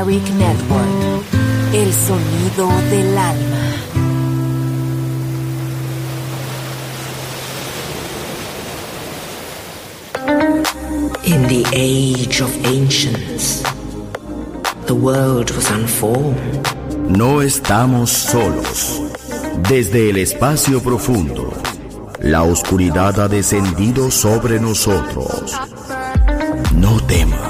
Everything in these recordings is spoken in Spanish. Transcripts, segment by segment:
Balearic Network. El sonido del alma. In the age of ancients, the world was unformed. No estamos solos. Desde el espacio profundo, la oscuridad ha descendido sobre nosotros. No temas.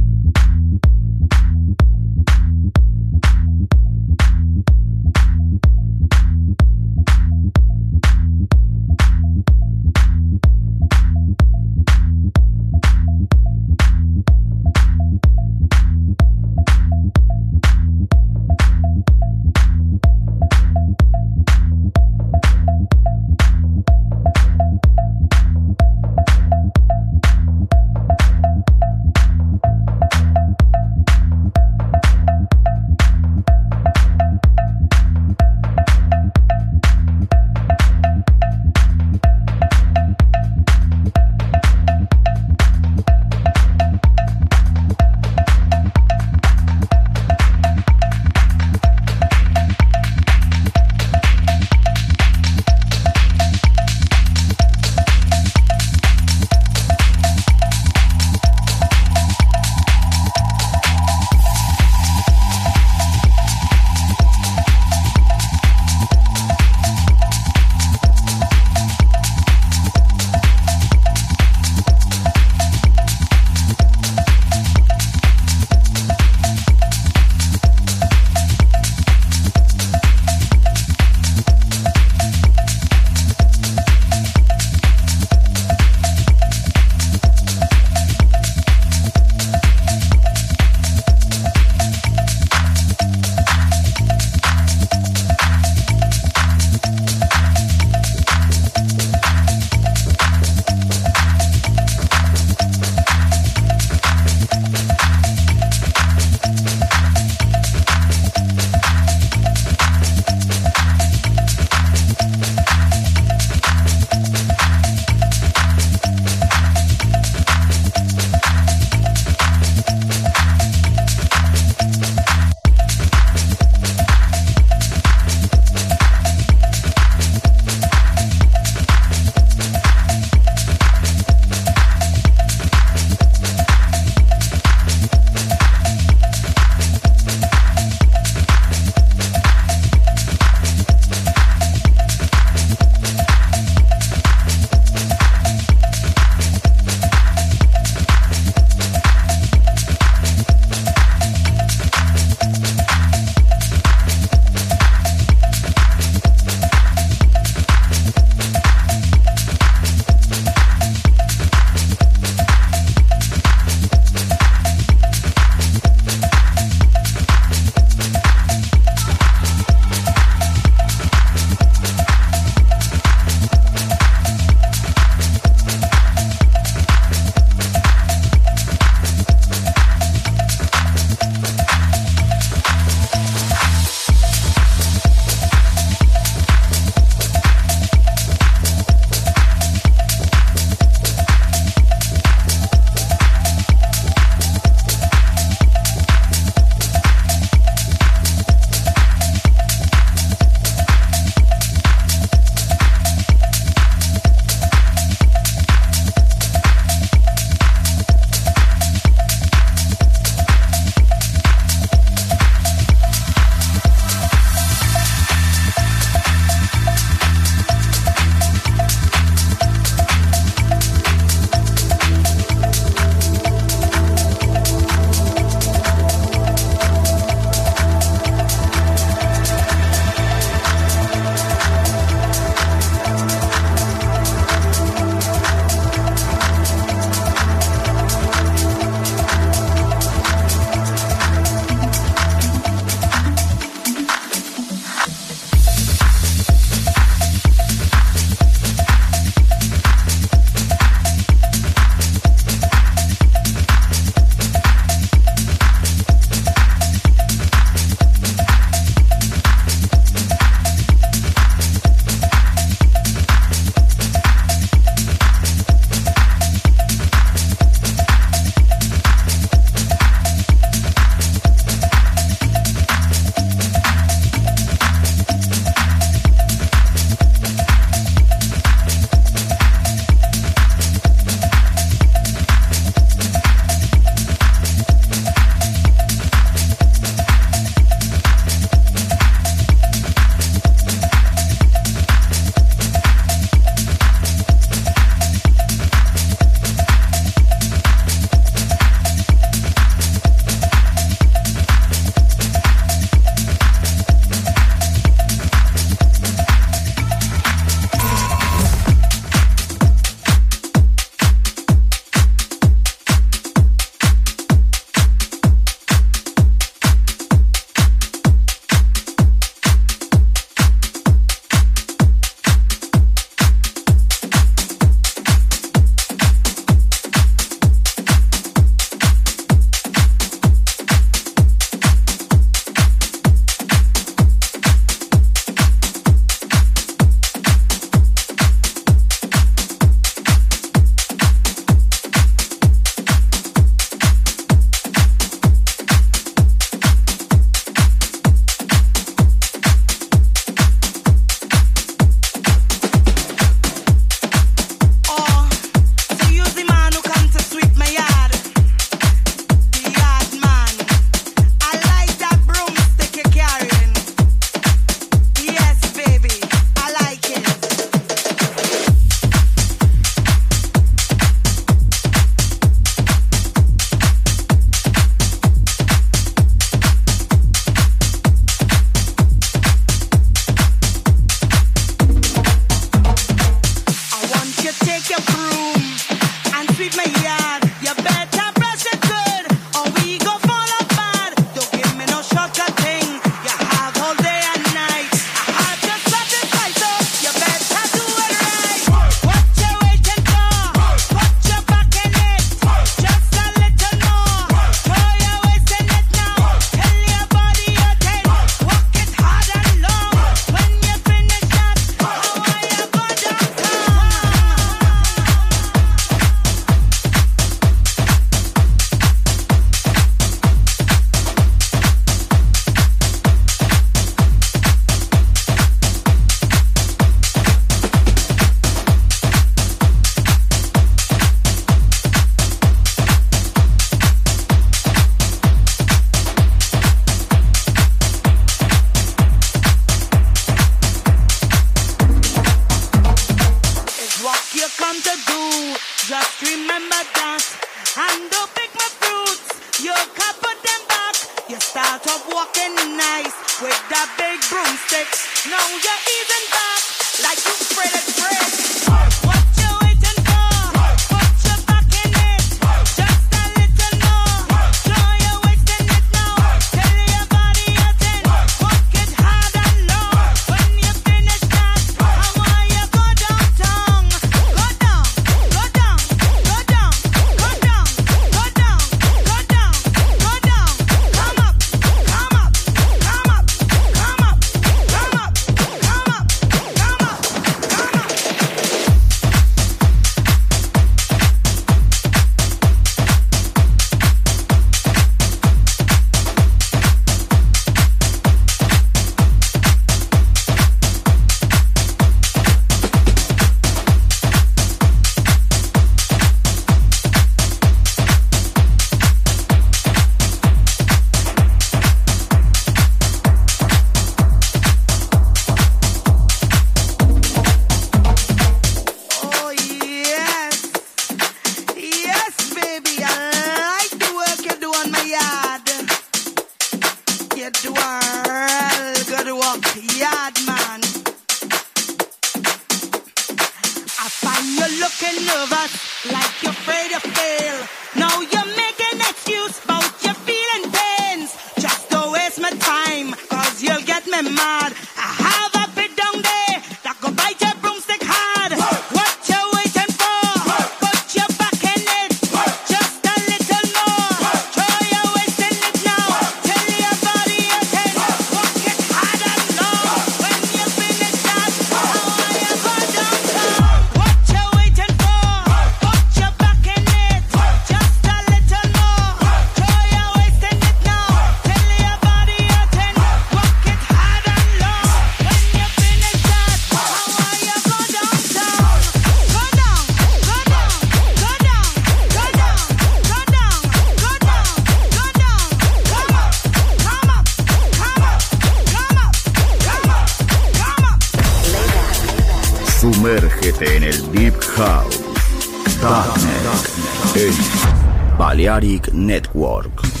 Network.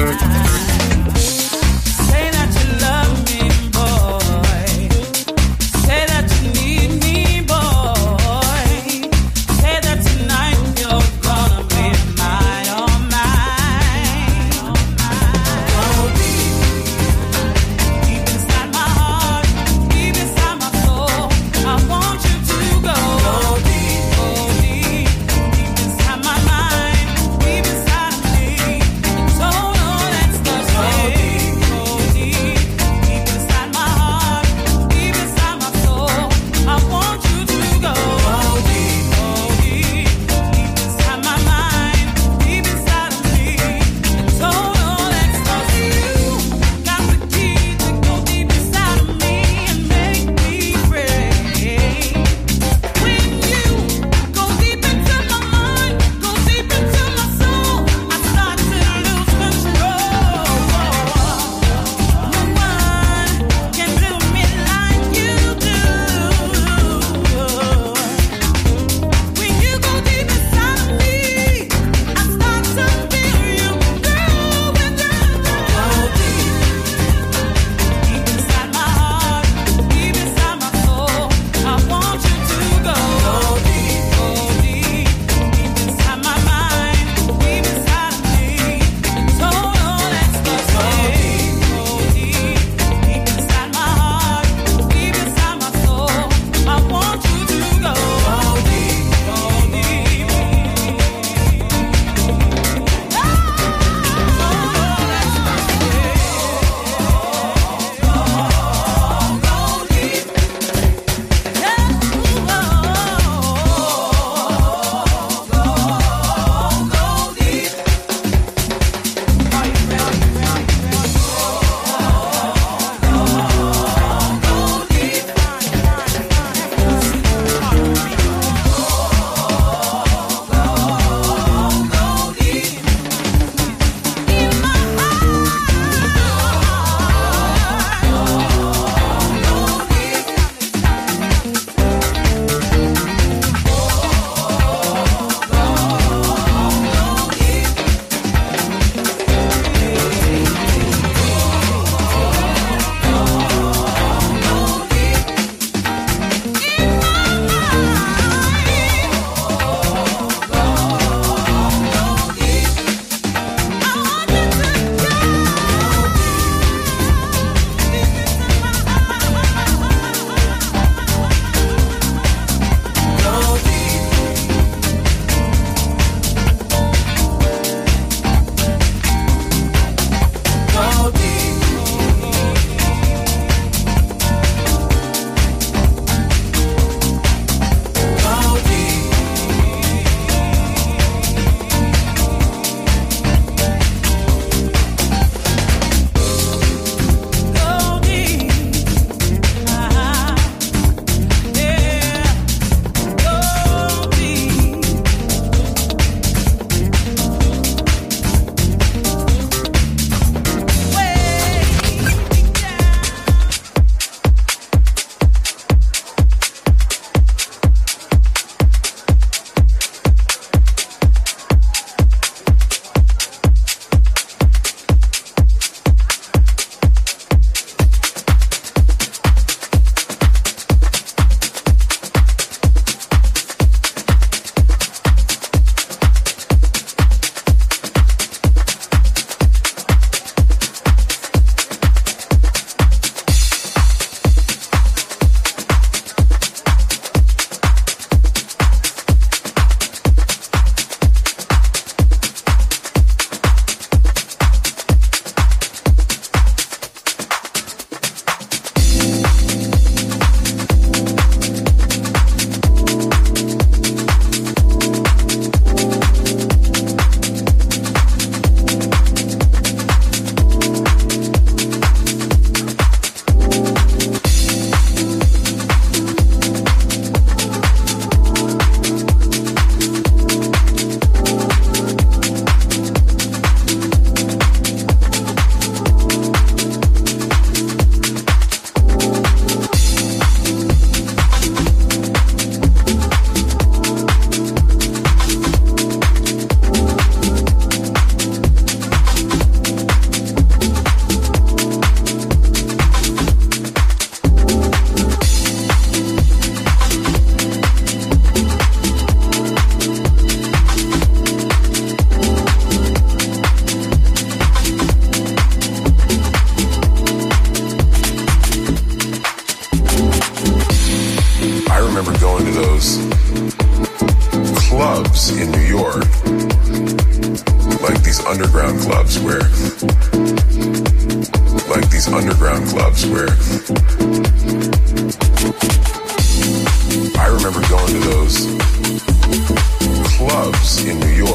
Thank you.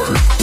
In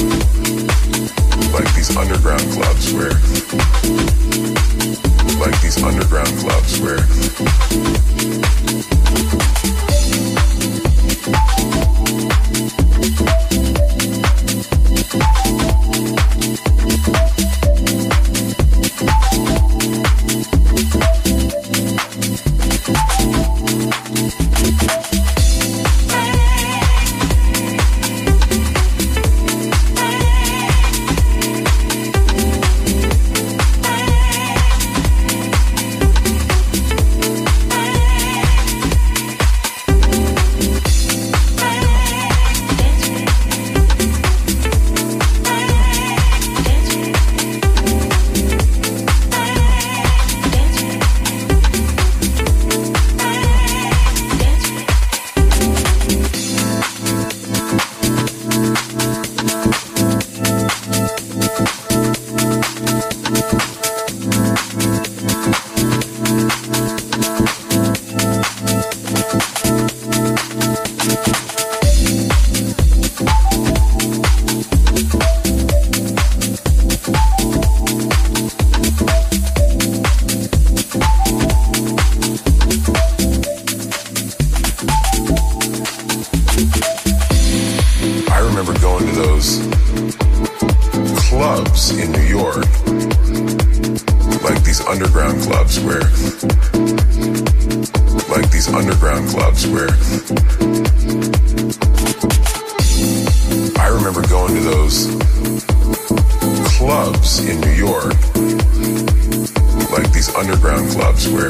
clubs where,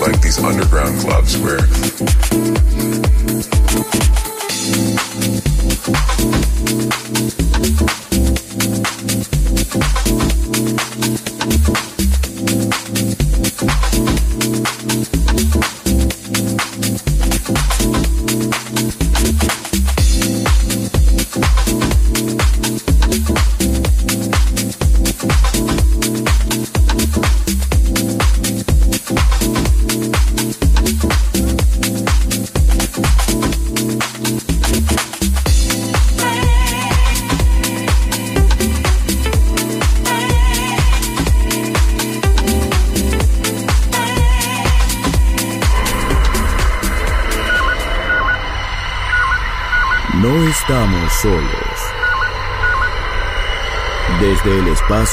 like these underground clubs where,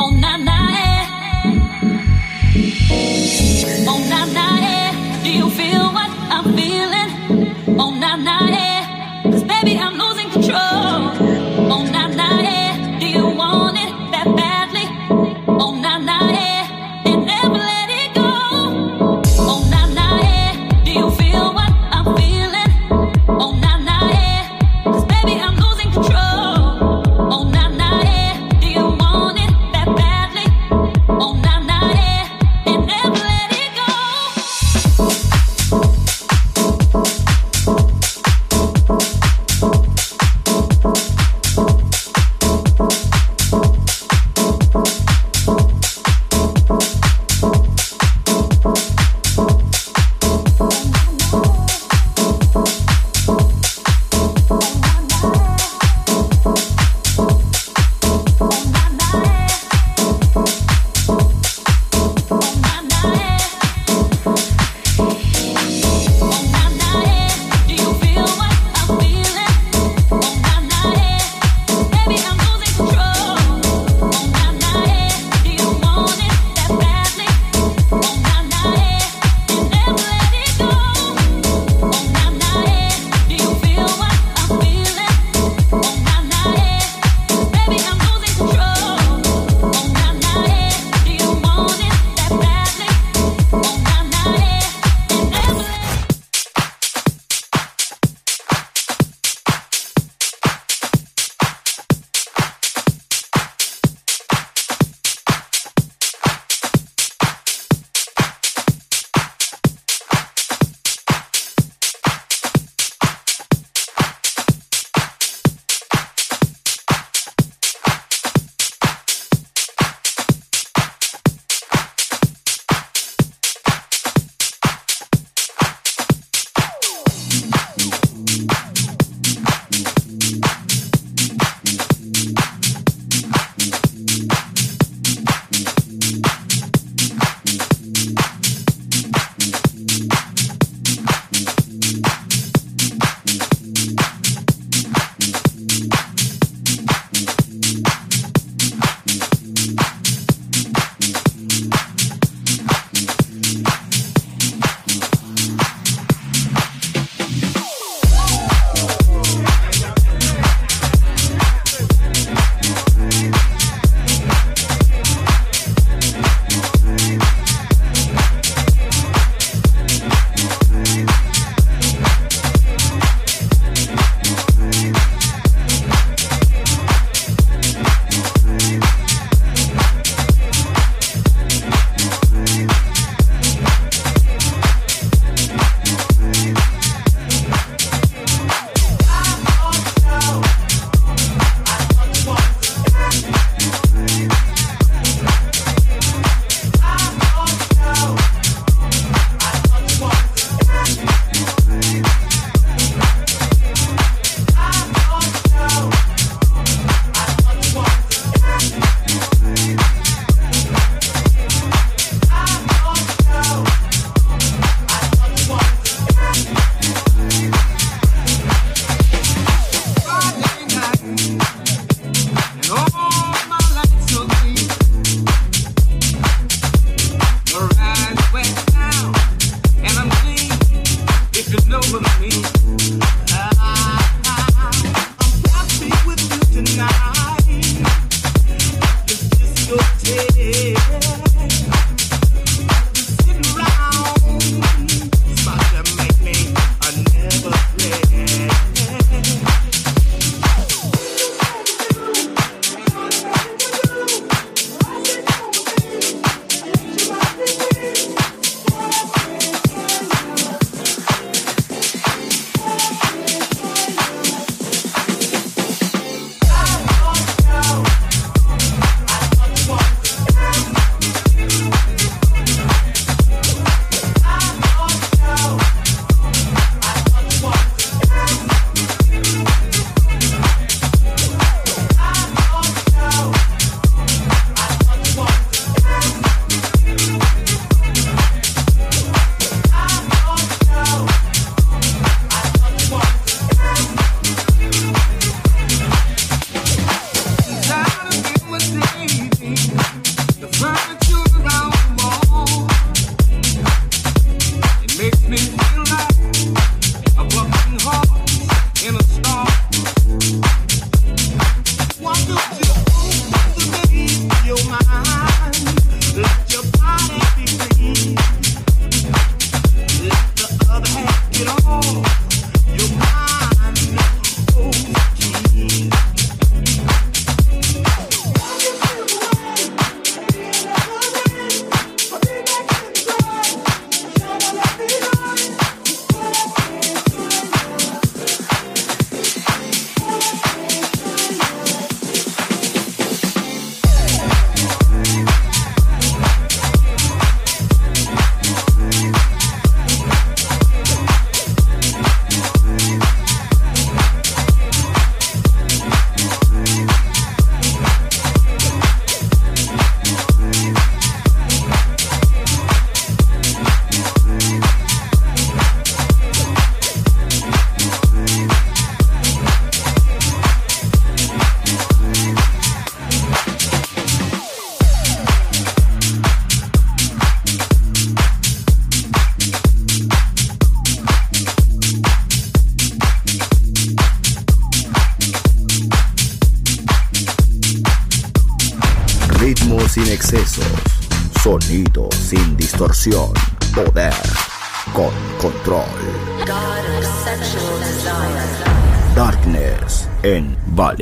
all night. night.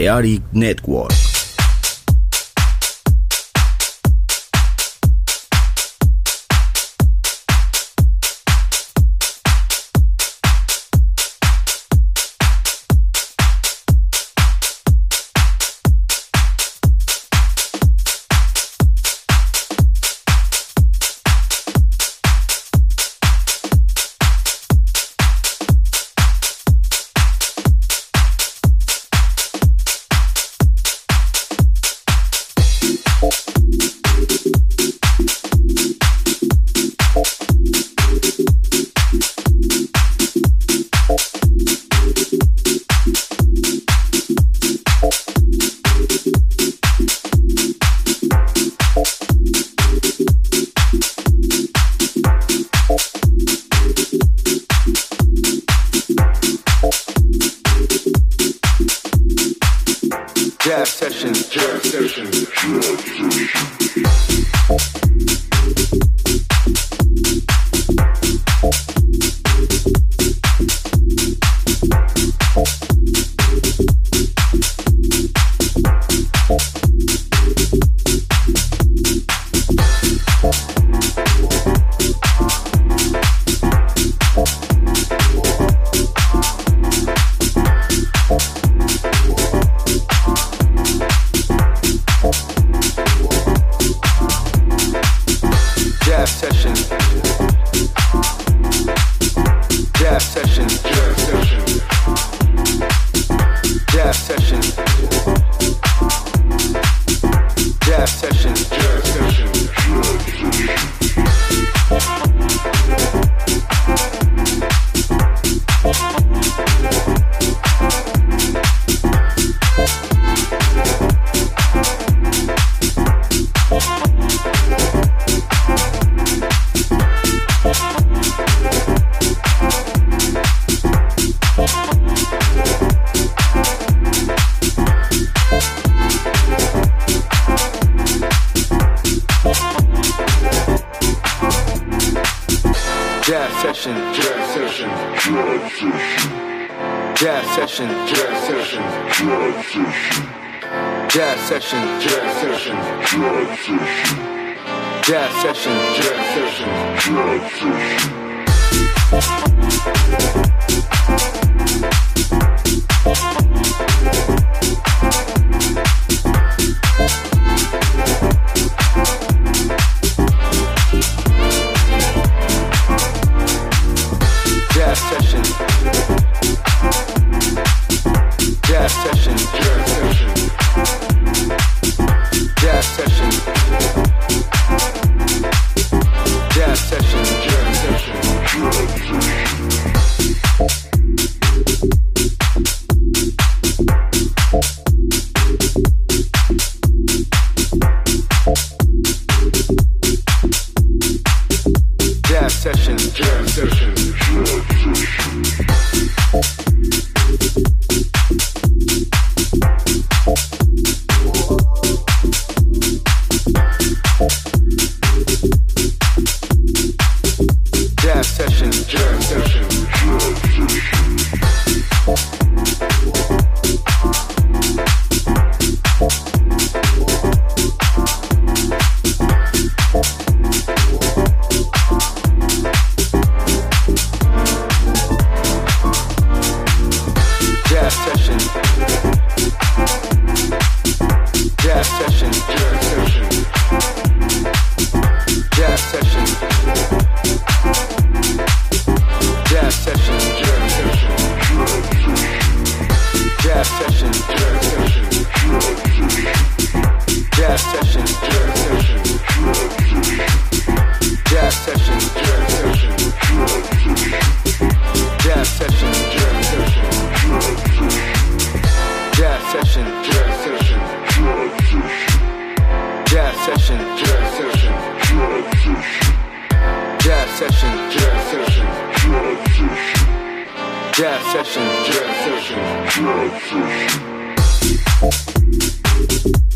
Balearic Network. jazz session. Jazz session. Jazz session. Jazz session. Jazz session. Jazz session.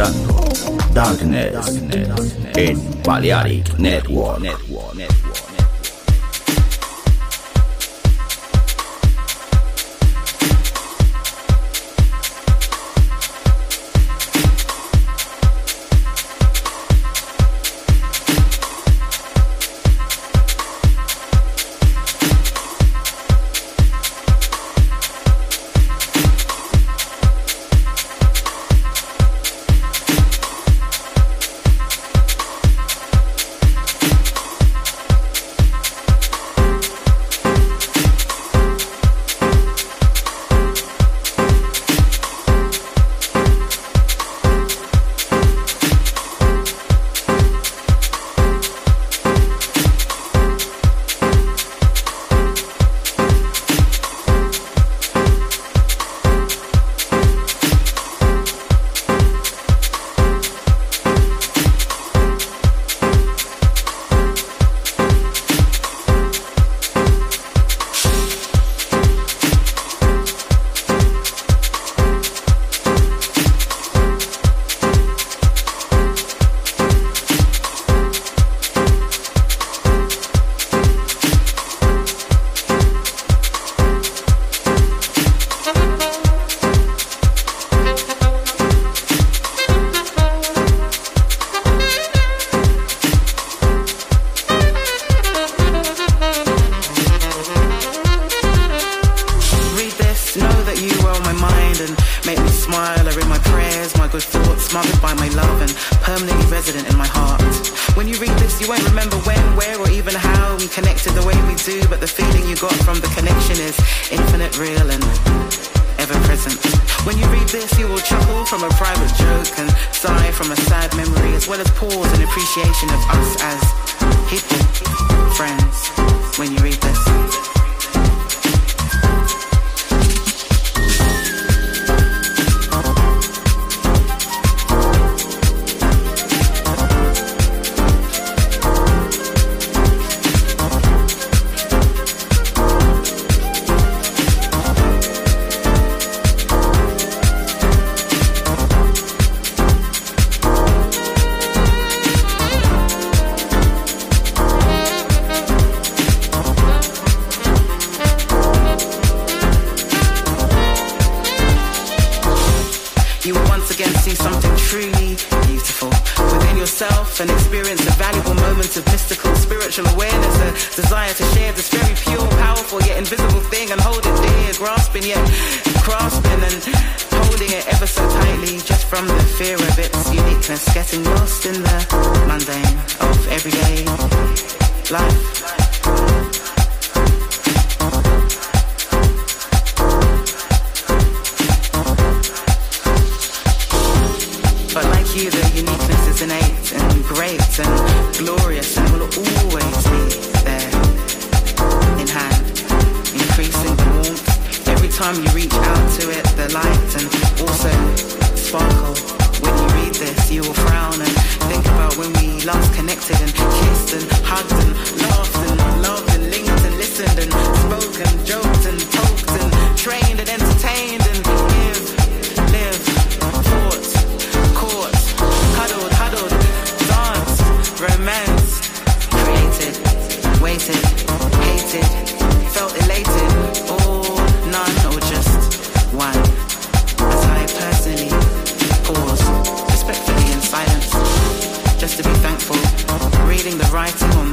Escuchando Darkness, en Balearic Network. the writing on